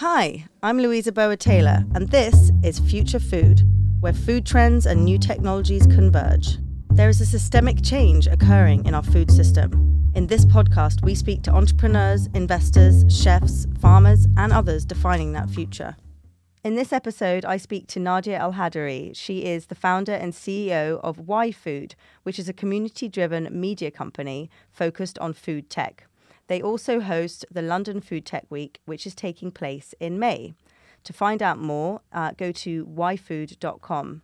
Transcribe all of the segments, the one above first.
Hi, I'm Louisa Burwood Taylor, and this is Future Food, where food trends and new technologies converge. There is a systemic change occurring in our food system. In this podcast, we speak to entrepreneurs, investors, chefs, farmers, and others defining that future. In this episode, I speak to Nadia El Hadary. She is the founder and CEO of Y Food, which is a community driven media company focused on food tech. They also host the London Food Tech Week, which is taking place in May. To find out more, uh, go to yfood.com.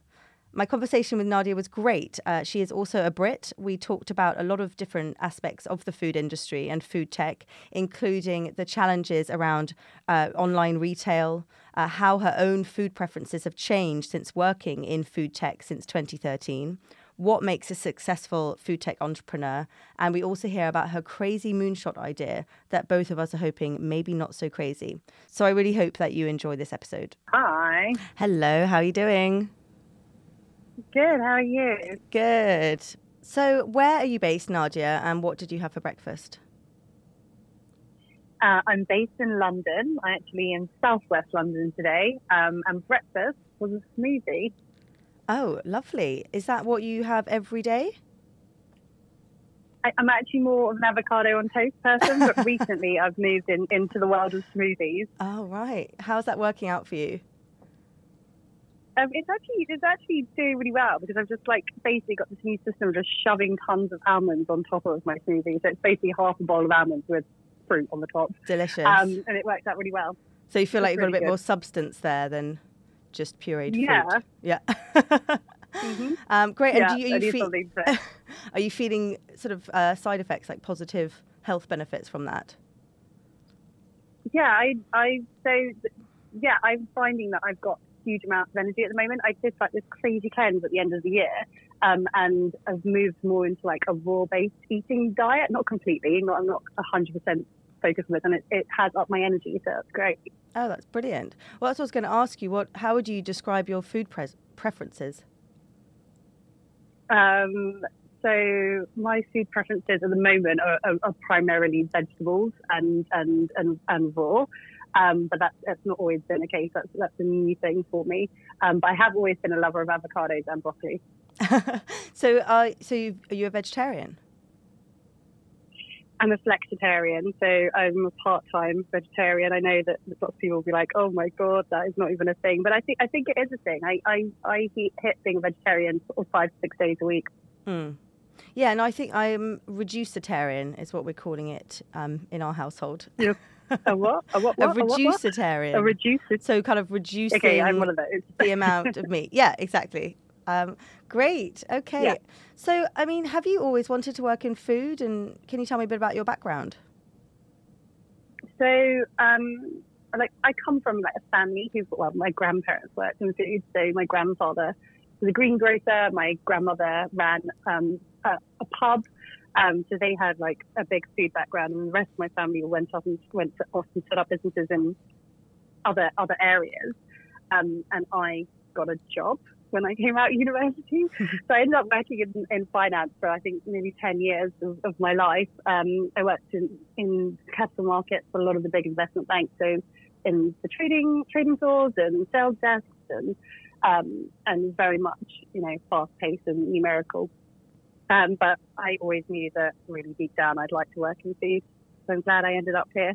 My conversation with Nadia was great. Uh, she is also a Brit. We talked about a lot of different aspects of the food industry and food tech, including the challenges around uh, online retail, uh, how her own food preferences have changed since working in food tech since 2013 what makes a successful food tech entrepreneur. And we also hear about her crazy moonshot idea that both of us are hoping maybe not so crazy. So I really hope that you enjoy this episode. Hi. Hello, how are you doing? Good, how are you? Good. So, where are you based, Nadia, and what did you have for breakfast? Uh, I'm based in London. I'm actually in southwest London today, um, and breakfast was a smoothie. Oh, lovely. Is that what you have every day? I, am actually more of an avocado on toast person, but recently I've moved in, into the world of smoothies. Oh, right. How's that working out for you? Um, it's actually it's actually doing really well because I've just like basically got this new system of just shoving tons of almonds on top of my smoothie. So it's basically half a bowl of almonds with fruit on the top. Delicious. Um, and it works out really well. So you feel it's like you've got a bit good. more substance there than just pureed yeah. fruit. Yeah. mm-hmm. um, great. Yeah, and do you, are, you fe- are you feeling sort of uh, side effects like positive health benefits from that? Yeah, I, I, so, yeah, I'm finding that I've got huge amounts of energy at the moment. I did like this crazy cleanse at the end of the year, um, and I've moved more into like a raw-based eating diet. Not completely, not I'm not 100 percent focused on it, and it, it has up my energy, so that's great. Oh, that's brilliant. Well, that's what I was going to ask you. What? How would you describe your food preferences? Um, so my food preferences at the moment are, are, are primarily vegetables and and and, and raw. Um, but that's, that's not always been the case. That's, that's a new thing for me. Um, but I have always been a lover of avocados and broccoli. so, uh, so you, are you a vegetarian? I'm a flexitarian, so I'm a part-time vegetarian. I know that lots of people will be like, "Oh my god, that is not even a thing," but I think I think it is a thing. I I, I hit being a vegetarian sort of five to six days a week. Mm. Yeah, and I think I'm reducitarian is what we're calling it um, in our household. Yeah. A what? A what? what? A reducitarian. A reducer. So kind of reducing okay, I'm one of those. the amount of meat. Yeah, exactly. Um, great. Okay. Yeah. So, I mean, have you always wanted to work in food? And can you tell me a bit about your background? So, um, like, I come from like a family who, well, my grandparents worked in food. So, my grandfather was a greengrocer. My grandmother ran um, a, a pub um, so they had like a big food background, and the rest of my family went off and went off and set up businesses in other other areas. Um, and I got a job when I came out of university. so I ended up working in, in, finance for I think maybe 10 years of, of my life. Um, I worked in, in capital markets for a lot of the big investment banks. So in the trading trading floors and sales desks and um, and very much you know fast paced and numerical. Um, but I always knew that really deep down I'd like to work in food. So I'm glad I ended up here.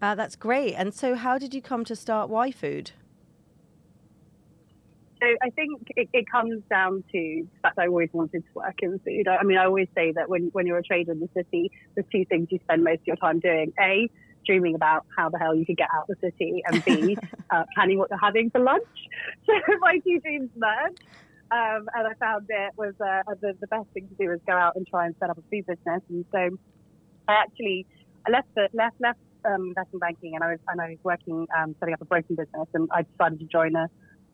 Uh, that's great. And so, how did you come to start Y Food? So I think it, it, comes down to the fact I always wanted to work in food. I, I mean, I always say that when, when you're a trader in the city, there's two things you spend most of your time doing. A, dreaming about how the hell you could get out of the city, and B, uh, planning what you're having for lunch. So my two dreams merged. Um, and I found it was uh, the, the best thing to do was go out and try and set up a food business. And so I actually I left the, left left um, investment banking and I was and I was working um, setting up a broking business. And I decided to join a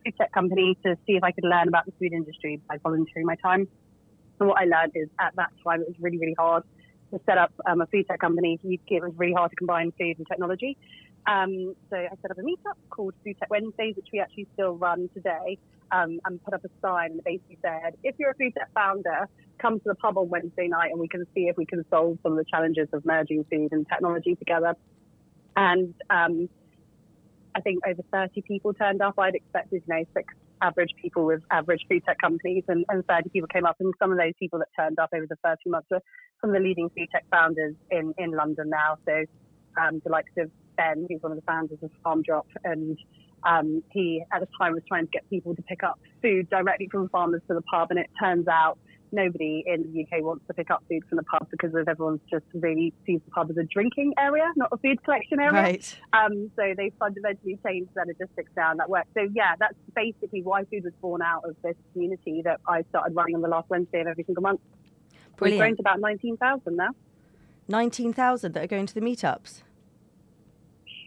food tech company to see if I could learn about the food industry by volunteering my time. And what I learned is at that time it was really really hard to set up um, a food tech company. It was really hard to combine food and technology. Um, so I set up a meetup called Food Tech Wednesdays, which we actually still run today um, and put up a sign that basically said, if you're a food tech founder, come to the pub on Wednesday night and we can see if we can solve some of the challenges of merging food and technology together. And um, I think over 30 people turned up. I'd expected, you know, six average people with average food tech companies, and, and 30 people came up. And some of those people that turned up over the first few months were some of the leading food tech founders in, in London now. So um, the likes of Ben, who's one of the founders of FarmDrop, and um, he at the time was trying to get people to pick up food directly from farmers to the pub, and it turns out nobody in the UK wants to pick up food from the pub because of everyone's just really sees the pub as a drinking area, not a food collection area. Right. Um, so they fundamentally changed their logistics down that work. So yeah, that's basically why food was born out of this community that I started running on the last Wednesday of every single month. Brilliant. We've grown to about 19,000 now. 19,000 that are going to the meetups.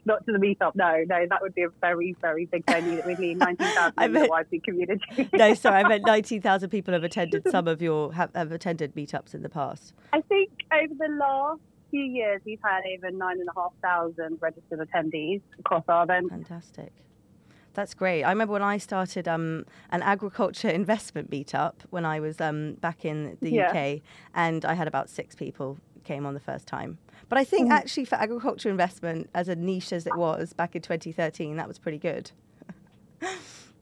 Not to the meetup, no, no, that would be a very, very big venue that we'd need 19,000 I in the YP community. No, sorry, I meant 19,000 people have attended some of your, have, have attended meetups in the past. I think over the last few years, we've had over 9,500 registered attendees across our events. Fantastic. That's great. I remember when I started um, an agriculture investment meetup when I was um, back in the Yeah. UK, and I had about six people came on the first time. But I Mm. think actually for agriculture investment, as a niche as it was back in 2013, that was pretty good.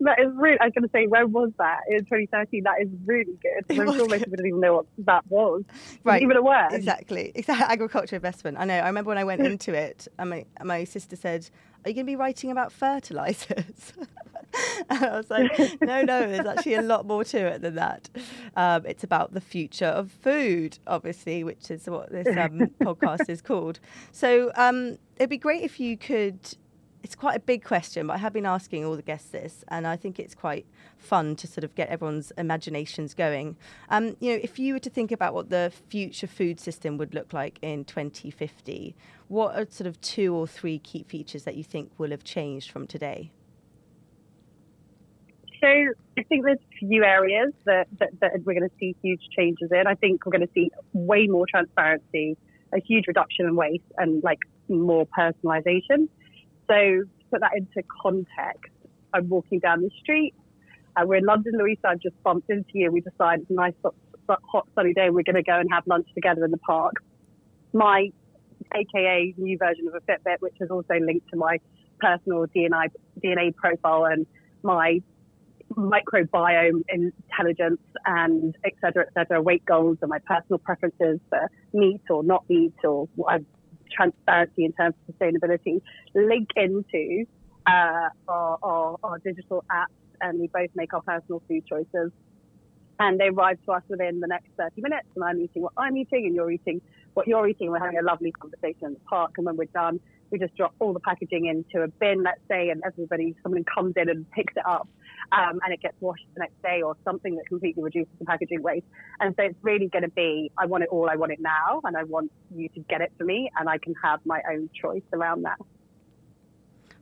That is really, I was going to say, when was that? In 2013, that is really good. I'm sure most people didn't even know what that was. Right. Even a word. Exactly. Exactly. Agriculture investment. I know. I remember when I went into it, and my, my sister said, Are you going to be writing about fertilizers? and I was like, No, no, there's actually a lot more to it than that. Um, it's about the future of food, obviously, which is what this um, podcast is called. So um, it'd be great if you could. It's quite a big question, but I have been asking all the guests this, and I think it's quite fun to sort of get everyone's imaginations going. Um, you know, if you were to think about what the future food system would look like in 2050, what are sort of two or three key features that you think will have changed from today? So I think there's a few areas that, that, that we're going to see huge changes in. I think we're going to see way more transparency, a huge reduction in waste, and like more personalization. So to put that into context, I'm walking down the street. Uh, we're in London, Louisa. I've just bumped into you. We decided it's a nice hot, hot sunny day. We're going to go and have lunch together in the park. My AKA new version of a Fitbit, which is also linked to my personal DNA DNA profile and my microbiome intelligence and et cetera, et cetera, weight goals and my personal preferences for meat or not meat or transparency in terms of sustainability link into uh, our, our, our digital apps and we both make our personal food choices. And they arrive to us within the next 30 minutes and I'm eating what I'm eating and you're eating what you're eating. We're having a lovely conversation in the park and when we're done, we just drop all the packaging into a bin, let's say, and everybody, someone comes in and picks it up um, and it gets washed the next day or something that completely reduces the packaging waste. And so it's really going to be, I want it all, I want it now, and I want you to get it for me, and I can have my own choice around that.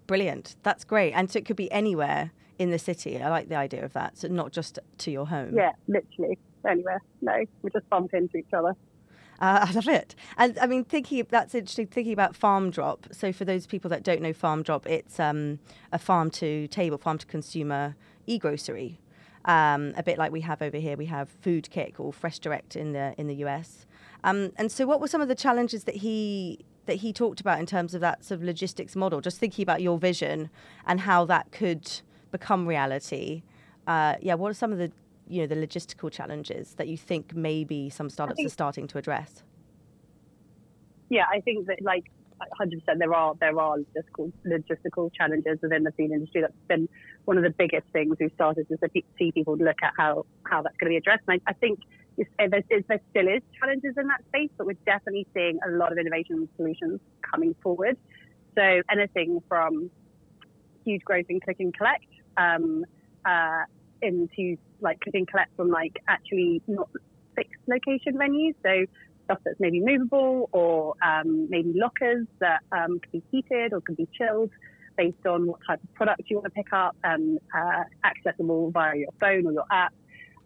Brilliant. That's great. And so it could be anywhere in the city. I like the idea of that. So not just to your home. Yeah, literally. Anywhere. No, we just bump into each other. Uh, I love it. And I mean, thinking that's interesting. Thinking about Farm Drop. So for those people that don't know Farm Drop, it's um, a farm to table, farm to consumer e-grocery. Um, a bit like we have over here. We have Food Kick or Fresh Direct in the in the US. Um, and so, what were some of the challenges that he that he talked about in terms of that sort of logistics model? Just thinking about your vision and how that could become reality. Uh, yeah, what are some of the you know the logistical challenges that you think maybe some startups think- are starting to address? Yeah, I think that like 100% there are there are logistical logistical challenges within the food industry. That's been one of the biggest things we've started to see- people look at how how that's going to be addressed. And I, I think there, is- there still is challenges in that space, but we're definitely seeing a lot of innovation and solutions coming forward. So anything from huge growth in click and collect um, uh, into like click and collect from like actually not fixed location venues. So stuff that's maybe movable or um, maybe lockers that um, can be heated or can be chilled based on what type of product you want to pick up and uh, accessible via your phone or your app.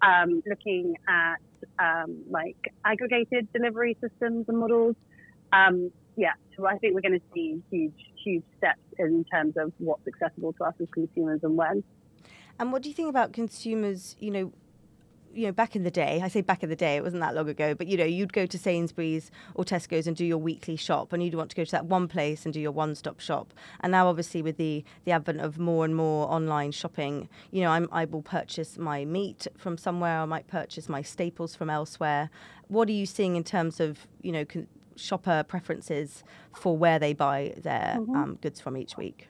Um, looking at um, like aggregated delivery systems and models. Yeah, so I think we're going to see huge, huge steps in terms of what's accessible to us as consumers and when. And what do you think about consumers, you know, you know, back in the day, I say back in the day, it wasn't that long ago, but you know, you'd go to Sainsbury's or Tesco's and do your weekly shop, and you'd want to go to that one place and do your one-stop shop. And now, obviously, with the the advent of more and more online shopping, you know, I'm, I will purchase my meat from somewhere, I might purchase my staples from elsewhere. What are you seeing in terms of, you know, con- shopper preferences for where they buy their mm-hmm. um, goods from each week?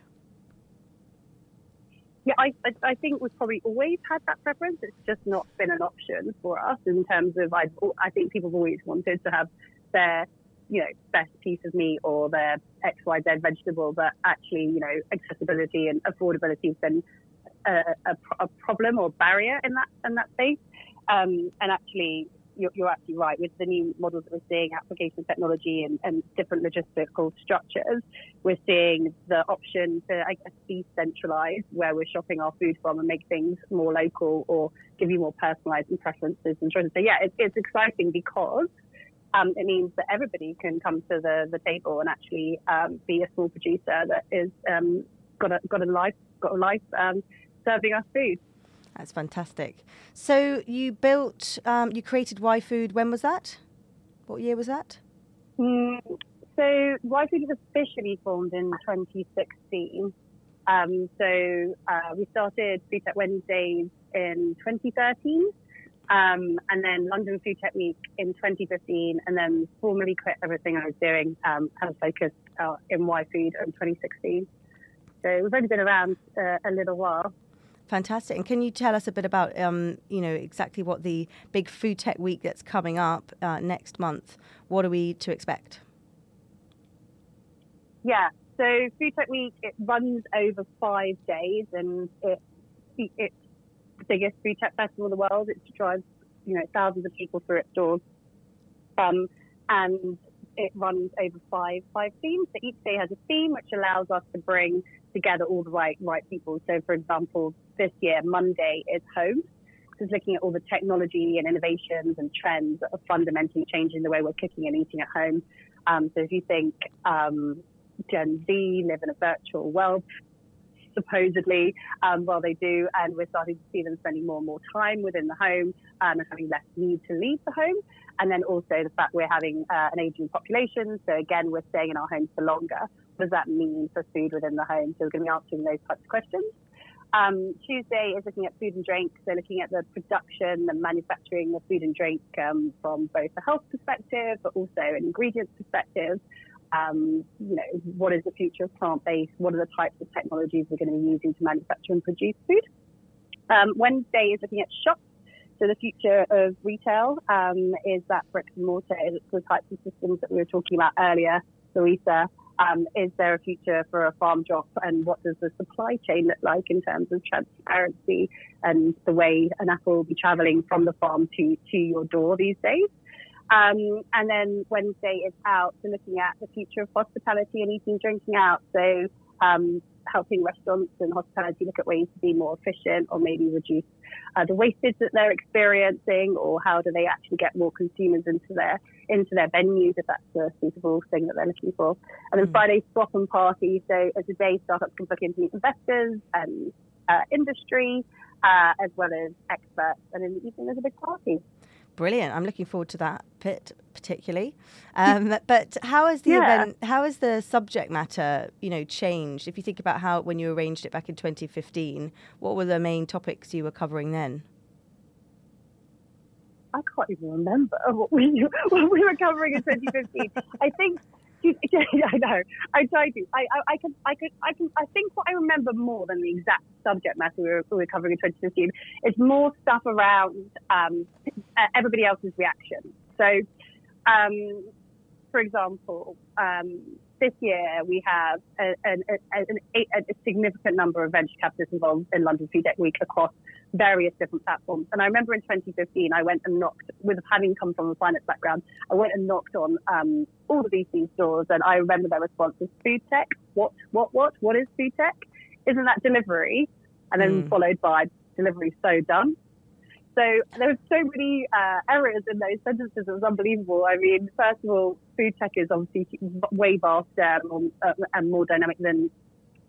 Yeah, I, I think we've probably always had that preference. It's just not been an option for us in terms of I, I think people have always wanted to have their you know best piece of meat or their X Y Z vegetable, but actually you know accessibility and affordability has been a, a, a problem or barrier in that in that space. Um, and actually, you're, you're absolutely right. With the new models that we're seeing, application technology and, and different logistical structures, we're seeing the option to, I guess, decentralize where we're shopping our food from and make things more local or give you more personalized and preferences and choices. So yeah, it, it's exciting because um, it means that everybody can come to the, the table and actually um, be a small producer that is um, got a got a life got a life um, serving us food. That's fantastic. So you built, um, you created Y Food. When was that? What year was that? Mm, so Y Food was officially formed in 2016. Um, so uh, we started Food Tech Wednesdays in 2013. Um, and then London Food Tech Week in 2015, and then formally quit everything I was doing um, and focused uh, in Y Food in 2016. So we've only been around uh, a little while. Fantastic. And can you tell us a bit about, um, you know, exactly what the big food tech week that's coming up uh, next month? What are we to expect? Yeah. So Food Tech Week it runs over five days, and it, it's the biggest food tech festival in the world. It drives you know thousands of people through its doors, um, and it runs over five five themes. So each day has a theme, which allows us to bring together all the right right people. So, for example, this year Monday is home. So it's looking at all the technology and innovations and trends that are fundamentally changing the way we're cooking and eating at home. Um, so, if you think um, Gen Z live in a virtual world, supposedly, um, well, they do, and we're starting to see them spending more and more time within the home um, and having less need to leave the home. And then also the fact we're having uh, an aging population. So again, we're staying in our homes for longer. What does that mean for food within the home? So we're going to be answering those types of questions. Um, Tuesday is looking at food and drink, so looking at the production and manufacturing of food and drink um, from both a health perspective, but also an ingredients perspective. Um, you know, what is the future of plant-based? What are the types of technologies we're going to be using to manufacture and produce food? Um, Wednesday is looking at shops. So the future of retail um, is that bricks and mortar, the types of systems that we were talking about earlier, Louisa. Um, is there a future for a farm drop and what does the supply chain look like in terms of transparency and the way an apple will be traveling from the farm to, to your door these days? Um, and then Wednesday is out, so looking at the future of hospitality and eating, drinking out. So um, helping restaurants and hospitality look at ways to be more efficient or maybe reduce uh, the wastage that they're experiencing, or how do they actually get more consumers into their into their venues if that's a suitable thing that they're looking for. And then mm. Friday swap and party. So as a day, startups can book into meet investors and uh, industry, uh, as well as experts. And in the evening, there's a big party. Brilliant. I'm looking forward to that bit particularly. Um, but how has the yeah. event, how has the subject matter, you know, changed? If you think about how when you arranged it back in 2015, what were the main topics you were covering then? I can't even remember what we what we were covering in 2015. I think I know. I try to. I, I, I can. I. I can. I think what I remember more than the exact subject matter we were, we were covering in 2015 is more stuff around um, everybody else's reaction. So, um, for example, um, this year we have a, a, a, a, significant number of venture capitalists involved in London Food Tech Week across various different platforms. And I remember in 2015, I went and knocked, with having come from a finance background, I went and knocked on um, all the VC stores, and I remember their response was food tech. What, what, what? What is food tech? Isn't that delivery? And then mm. followed by delivery so done. So there were so many uh, errors in those sentences. It was unbelievable. I mean, first of all, food tech is obviously way vaster and more, uh, and more dynamic than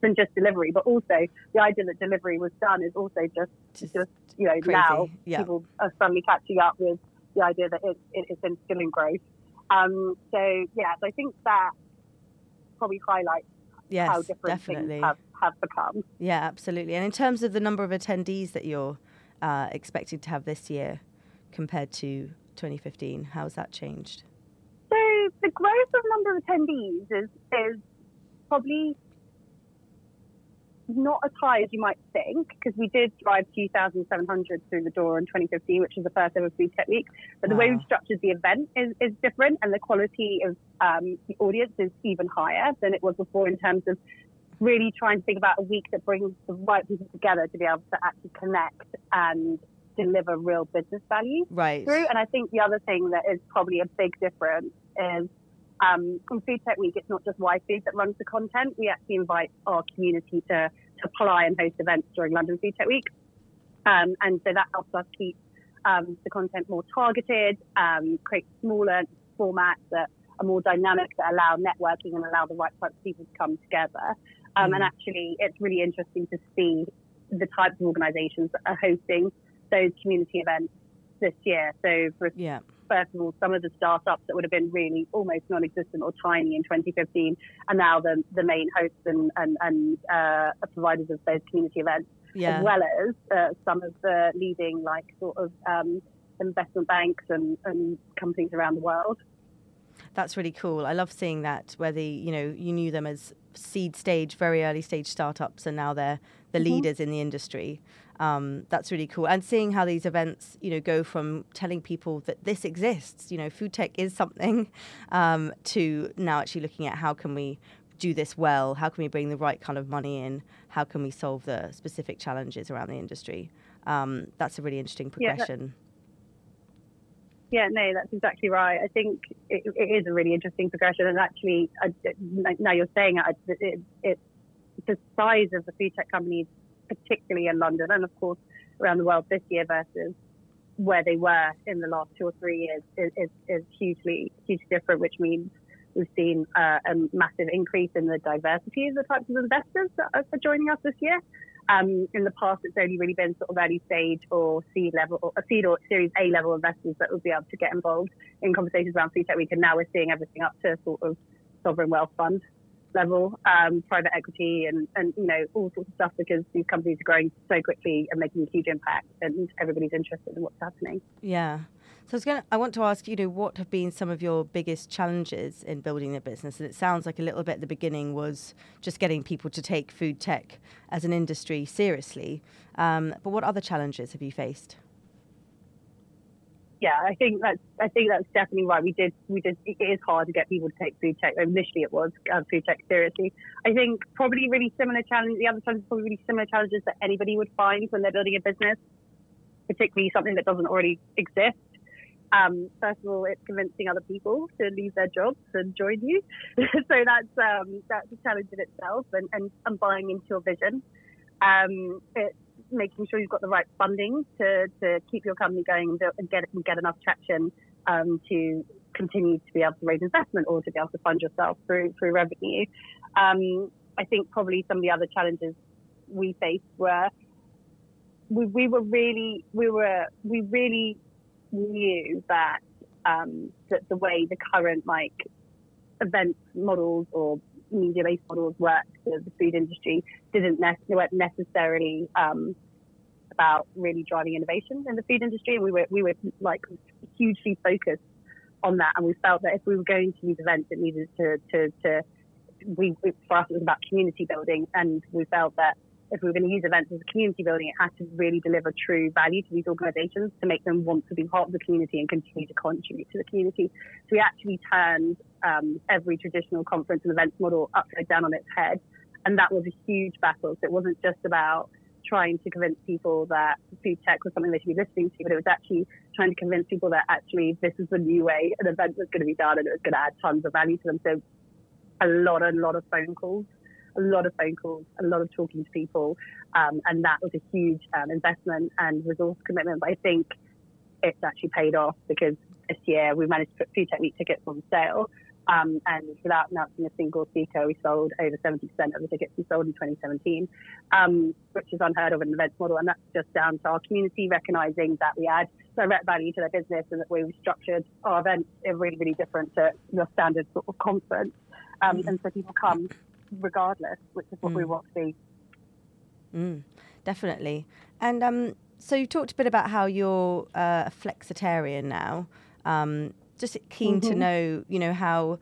than just delivery. But also the idea that delivery was done is also just just, just you know crazy. now yeah. people are suddenly catching up with the idea that it, it, still in growth. Um, so yeah, so I think that probably highlights yes, how different definitely. things have, have become. Yeah, absolutely. And in terms of the number of attendees that you're uh, expected to have this year compared to 2015, how's that changed? So the growth of number of attendees is is probably not as high as you might think because we did drive 2,700 through the door in 2015, which was the first ever Food Tech Week. But the way we've structured the event is, is different, and the quality of um, the audience is even higher than it was before in terms of really trying to think about a week that brings the right people together to be able to actually connect and deliver real business value Right. through. And I think the other thing that is probably a big difference is um, on Food Tech Week, it's not just Y Food that runs the content. We actually invite our community to, to apply and host events during London Food Tech Week. Um, and so that helps us keep um, the content more targeted, um, create smaller formats that are more dynamic, that allow networking and allow the right types of people to come together. Um, Mm. And actually, it's really interesting to see the types of organisations that are hosting those community events this year. So, for Yeah. First of all, some of the startups that would have been really almost non-existent or tiny in 2015 are now the, the main hosts and, and, and uh, providers of those community events, Yeah. as well as uh, some of the leading, like, sort of um, investment banks and, and companies around the world. That's really cool. I love seeing that where the you know you knew them as seed stage, very early stage startups, and now they're the Mhm. leaders in the industry. Um, that's really cool. And seeing how these events, you know, go from telling people that this exists, you know, food tech is something, um, to now actually looking at how can we do this well? How can we bring the right kind of money in? How can we solve the specific challenges around the industry? Um, that's a really interesting Yeah, progression. Yeah, no, that's exactly right. I think it, it is a really interesting progression, and actually, I, now you're saying it, it, it, the size of the food tech companies, particularly in London, and of course around the world this year versus where they were in the last two or three years, is, is, is hugely, hugely different. Which means we've seen uh, a massive increase in the diversity of the types of investors that are joining us this year. Um, in the past, it's only really been sort of early stage or seed level, or seed or Series A level investors that would be able to get involved in conversations around Food Tech Week. And now we're seeing everything up to sort of sovereign wealth fund level, um, private equity, and, and you know all sorts of stuff because these companies are growing so quickly and making a huge impact, and everybody's interested in what's happening. Yeah. So I was to, I want to ask you know what have been some of your biggest challenges in building the business and it sounds like a little bit at the beginning was just getting people to take food tech as an industry seriously um, but what other challenges have you faced yeah, I think that's I think that's definitely right. We did we did it is hard to get people to take food tech. Initially, it was uh, food tech seriously. I think probably really similar challenge. The other challenge is probably really similar challenges that anybody would find when they're building a business, particularly something that doesn't already exist. Um, first of all, it's convincing other people to leave their jobs and join you. so that's um, that's a challenge in itself, and, and, and buying into your vision. Um, it's making sure you've got the right funding to, to keep your company going and, get and get enough traction um, to continue to be able to raise investment or to be able to fund yourself through through revenue. Um, I think probably some of the other challenges we faced were we, we were really we were we really knew that um, that the way the current like event models or media based models work for the food industry didn't ne- necessarily um, about really driving innovation in the food industry. And we were we were like hugely focused on that, and we felt that if we were going to these events, it needed to to, to we for us it was about community building, and we felt that if we were going to use events as a community building, it has to really deliver true value to these organisations to make them want to be part of the community and continue to contribute to the community. So we actually turned um, every traditional conference and events model upside down on its head, and that was a huge battle. So it wasn't just about trying to convince people that food tech was something they should be listening to, but it was actually trying to convince people that actually this is the new way an event was going to be done and it was going to add tons of value to them. So a lot, a lot of phone calls, a lot of phone calls, a lot of talking to people, um, and that was a huge um, investment and resource commitment. But I think it's actually paid off because this year we managed to put Food Tech Week tickets on sale Um, and without announcing a single speaker, we sold over 70% of the tickets we sold in 2017, um, which is unheard of in an events model. And that's just down to our community recognizing that we add direct value to their business and that we've structured our events are really, really different to your standard sort of conference. Um. And so people come regardless, which is what mm. we want to be. Mm, definitely. And um, so you talked a bit about how you're uh, a flexitarian now. Um, just keen mm-hmm. to know, you know, how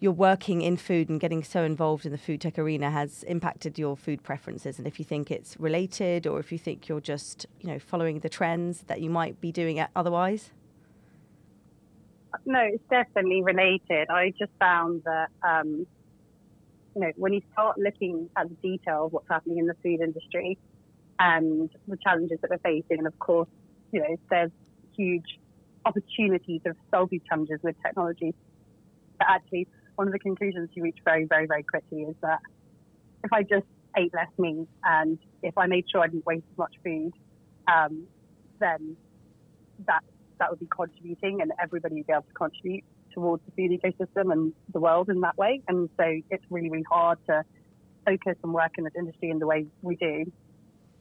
you're working in food and getting so involved in the food tech arena has impacted your food preferences and if you think it's related or if you think you're just you know following the trends that you might be doing it otherwise no it's definitely related i just found that um, you know when you start looking at the detail of what's happening in the food industry and the challenges that we're facing and of course you know there's huge opportunities of solving challenges with technology. But actually one of the conclusions you reach very, very, very quickly is that if I just ate less meat and if I made sure I didn't waste as much food, um, then that that would be contributing, and everybody would be able to contribute towards the food ecosystem and the world in that way. And so it's really, really hard to focus and work in this industry in the way we do,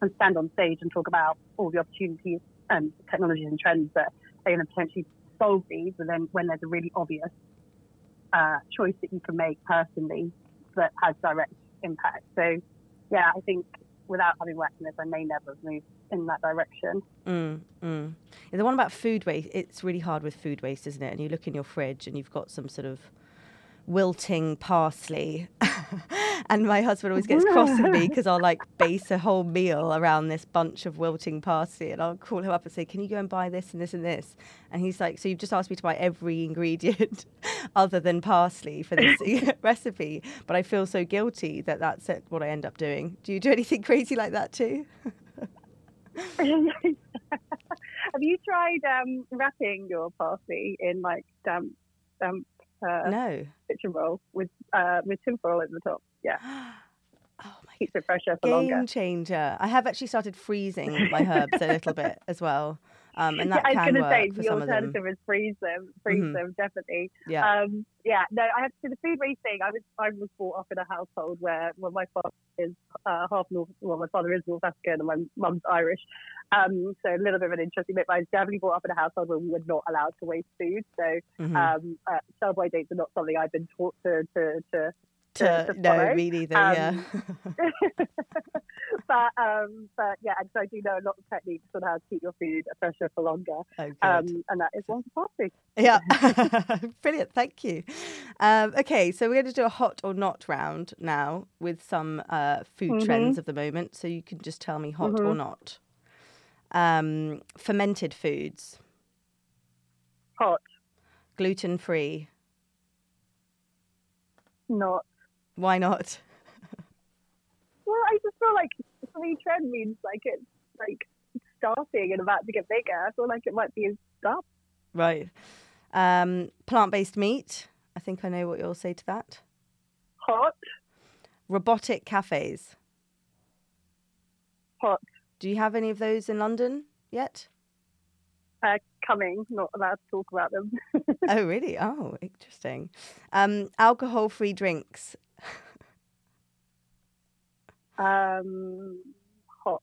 and stand on stage and talk about all the opportunities and technologies and trends that are going to potentially solve these, and then when there's a really obvious uh, choice that you can make personally that has direct impact. So, yeah, I think without having worked in this, I may never have moved in that direction. Mm, mm. the one about food waste, it's really hard with food waste, isn't it? And you look in your fridge and you've got some sort of wilting parsley. and my husband always gets cross with me because I'll like base a whole meal around this bunch of wilting parsley. And I'll call him up and say, Can you go and buy this and this and this? And he's like, So you've just asked me to buy every ingredient other than parsley for this recipe. But I feel so guilty that that's what I end up doing. Do you do anything crazy like that too? Have you tried um, wrapping your parsley in like damp, damp uh, no. kitchen roll with uh, with tinfoil over the top. Yeah. Oh my Keeps it fresher for Game longer. Game changer. I have actually started freezing my herbs a little bit as well. Um, and that yeah, I was going to say the alternative is freeze them, freeze mm-hmm. them definitely. Yeah, um, yeah. No, I have to the food waste thing. I was I was brought up in a household where well, my father is uh, half North. Well, my father is North African and my mum's Irish. Um, so a little bit of an interesting bit. But I was definitely brought up in a household where we were not allowed to waste food. So mm-hmm. um, uh, dates are not something I've been taught to to to to, to no, me neither. Um, yeah. but um, but yeah, and so I do know a lot of techniques on how to keep your food fresher for longer. Oh, um, and that is one for party. Yeah, brilliant. Thank you. Um, okay, so we're going to do a hot or not round now with some uh, food mm-hmm. trends of the moment. So you can just tell me hot mm-hmm. or not. Um, fermented foods. Hot. Gluten free. Not. Why not? well, I just feel like free trend means like it's like starting and about to get bigger. I feel like it might be a stop. Right. Um, Plant based meat. I think I know what you'll say to that. Hot. Robotic cafes. Hot. Do you have any of those in London yet? Uh, coming, not allowed to talk about them. oh, really? Oh, interesting. Um, alcohol free drinks. Um, hot.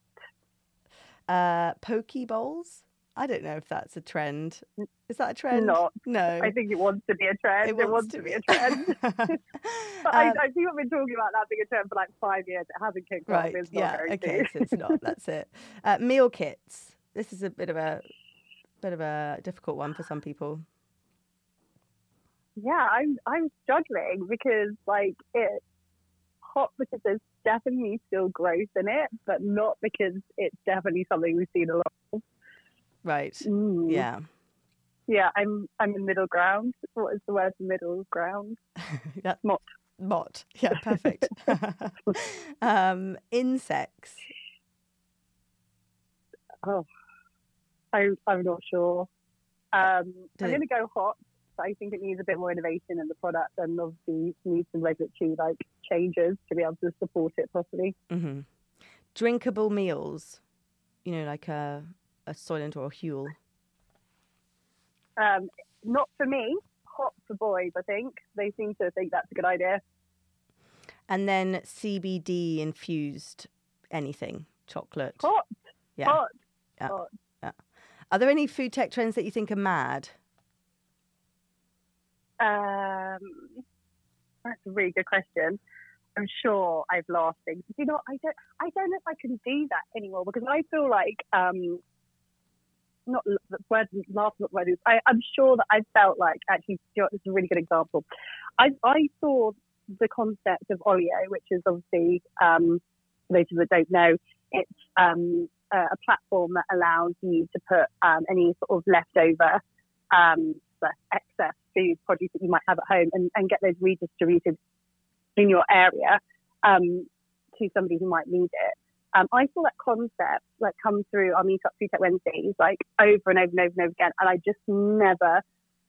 Uh, poke bowls. I don't know if that's a trend. Is that a trend? Not. No. I think it wants to be a trend. It, it wants, to be a trend. but um, I, I think I've been talking about that being a trend for like five years. It hasn't kicked right. off. Yeah. okay. so it's not. That's it. Uh, meal kits. This is a bit of a bit of a difficult one for some people. Yeah, I'm I'm struggling because like it's hot because there's definitely still growth in it, but not because it's definitely something we've seen a lot of. Right. Mm. Yeah. Yeah, I'm I'm in middle ground. What is the word for middle ground? yeah. Mott. Mott. Yeah, perfect. um, insects. Oh, I, I'm not sure. Um, I'm going to go hot. But I think it needs a bit more innovation in the product and obviously needs some regulatory like changes to be able to support it properly. Mm-hmm. Drinkable meals, you know, like a a Soylent or a Huel. Um, not for me. hot for boys. I think they seem to think that's a good idea. And then CBD infused anything, chocolate. Hot, Yeah. hot, Yeah. hot. Are there any food tech trends that you think are mad? Um, that's a really good question. I'm sure I've lost things. You know, I don't, I don't know if I can do that anymore because I feel like, um, not the word last, not word. I, I'm sure that I felt like actually, you know, this is a really good example. I, I saw the concept of Olio, which is obviously, um, for those that don't know, it's um, a, a platform that allows you to put um, any sort of leftover excess food produce that you might have at home and, and get those redistributed in your area um, to somebody who might need it. Um, I saw that concept like come through our Meetup Food Tech Wednesdays like over and over and over and over again, and I just never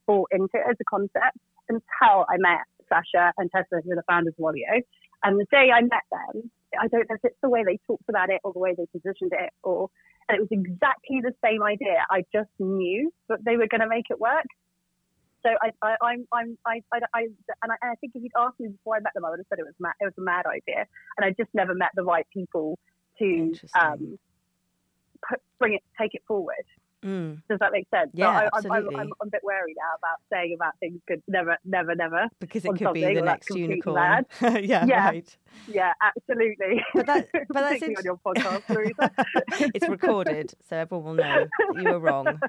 bought into it as a concept until I met Sasha and Tessa, who are the founders of Olio. And the day I met them, I don't know if it's the way they talked about it or the way they positioned it, or and it was exactly the same idea. I just knew that they were going to make it work. So I, I, I'm, I'm, I, I, I, and I, I think if you'd asked me before I met them, I would have said it was mad, it was a mad idea, and I just never met the right people to um, put, bring it, take it forward. Mm. Does that make sense? Yeah, so I, I'm, I'm, absolutely. I'm, I'm a bit wary now about saying about things could never, never, never. Because it could be the next unicorn. yeah, Yeah. right. Yeah, absolutely. But that- but that's int- on your podcast, it's recorded, so everyone will know that you were wrong.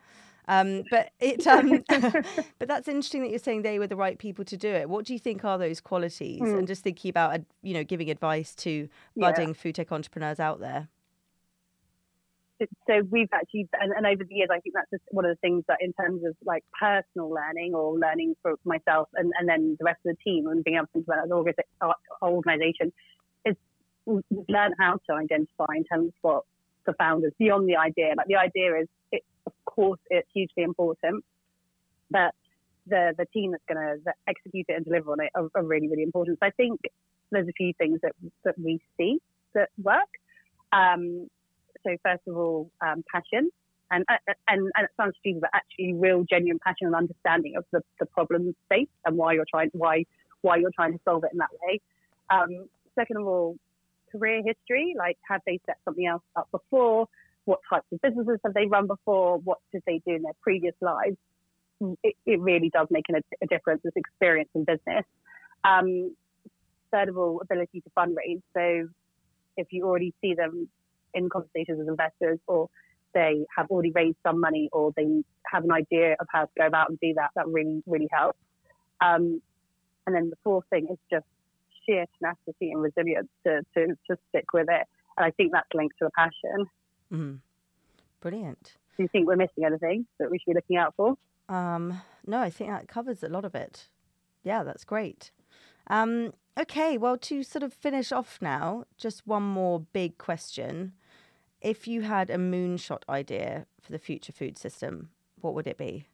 Um, but it, um, but that's interesting that you're saying they were the right people to do it. What do you think are those qualities? Mm. And just thinking about, uh, you know, giving advice to Yeah. budding food tech entrepreneurs out there. so we've actually and, and over the years i think that's just one of the things that in terms of like personal learning or learning for myself and, and then the rest of the team and being able to an organi- our organization is we've how to identify in terms of what the founders beyond the idea like the idea is it, course it's hugely important but the the team that's going to execute it and deliver on it are, are really really important so i think there's a few things that that we see that work um, so first of all, um, passion, and, uh, and and it sounds stupid, but actually real genuine passion and understanding of the, the problem space and why you're trying why why you're trying to solve it in that way. Um, second of all, career history, like have they set something else up before? What types of businesses have they run before? What did they do in their previous lives? It, it really does make a, a difference. This experience in business. Um, third of all, ability to fundraise. So if you already see them in conversations with investors or they have already raised some money or they have an idea of how to go about and do that, that really, really helps. Um, and then the fourth thing is just sheer tenacity and resilience to, to, to stick with it. And I think that's linked to a passion. Mm. Brilliant. Do you think we're missing anything that we should be looking out for? Um, no, I think that covers a lot of it. Yeah, that's great. Um, okay, well, to sort of finish off now, just one more big question. If you had a moonshot idea for the future food system, what would it be?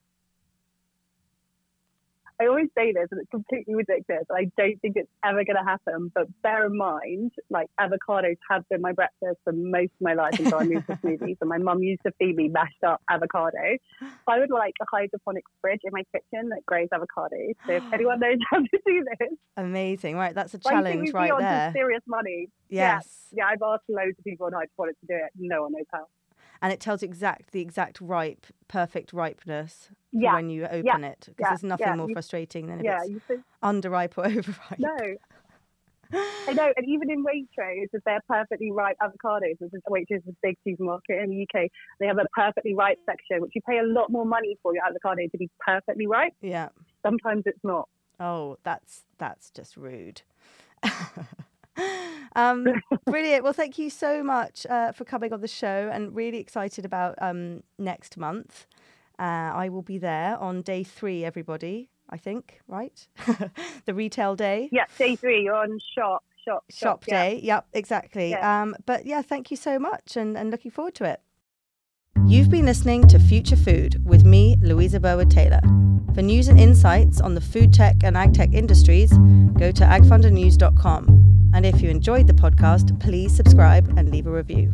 I always say this, and it's completely ridiculous. I don't think it's ever going to happen. But bear in mind, like avocados have been my breakfast for most of my life until I moved to smoothies. And my mum used to feed me mashed up avocado. I would like a hydroponic fridge in my kitchen that grows avocados. So if anyone knows how to do this, Amazing. Right, that's a challenge right there. serious money. yeah. Yes. Yeah, I've asked loads of people on hydroponics to do it. No one knows how. And it tells exact the exact ripe, perfect ripeness Yeah, when you open it. Because yeah, there's nothing yeah, more you- frustrating than if Yeah, it's think underripe or overripe. no. I know, and even in Waitrose, if they're perfectly ripe avocados, which is Waitrose is a big supermarket in the UK, they have a perfectly ripe section, which you pay a lot more money for your avocado to be perfectly ripe. Yeah. Sometimes it's not. Oh, that's that's just rude. um, brilliant. Well, thank you so much uh, for coming on the show, and really excited about um, next month. Uh, I will be there on day three. Everybody, I think, right? the retail day. Yeah, day three, you're on shop, shop, Shop yeah. day. Yep, exactly. Yeah. Um, but yeah, thank you so much and, and looking forward to it. You've been listening to Future Food with me, Louisa Burwood Taylor. For news and insights on the food tech and ag tech industries, go to agfundernews.com. And if you enjoyed the podcast, please subscribe and leave a review.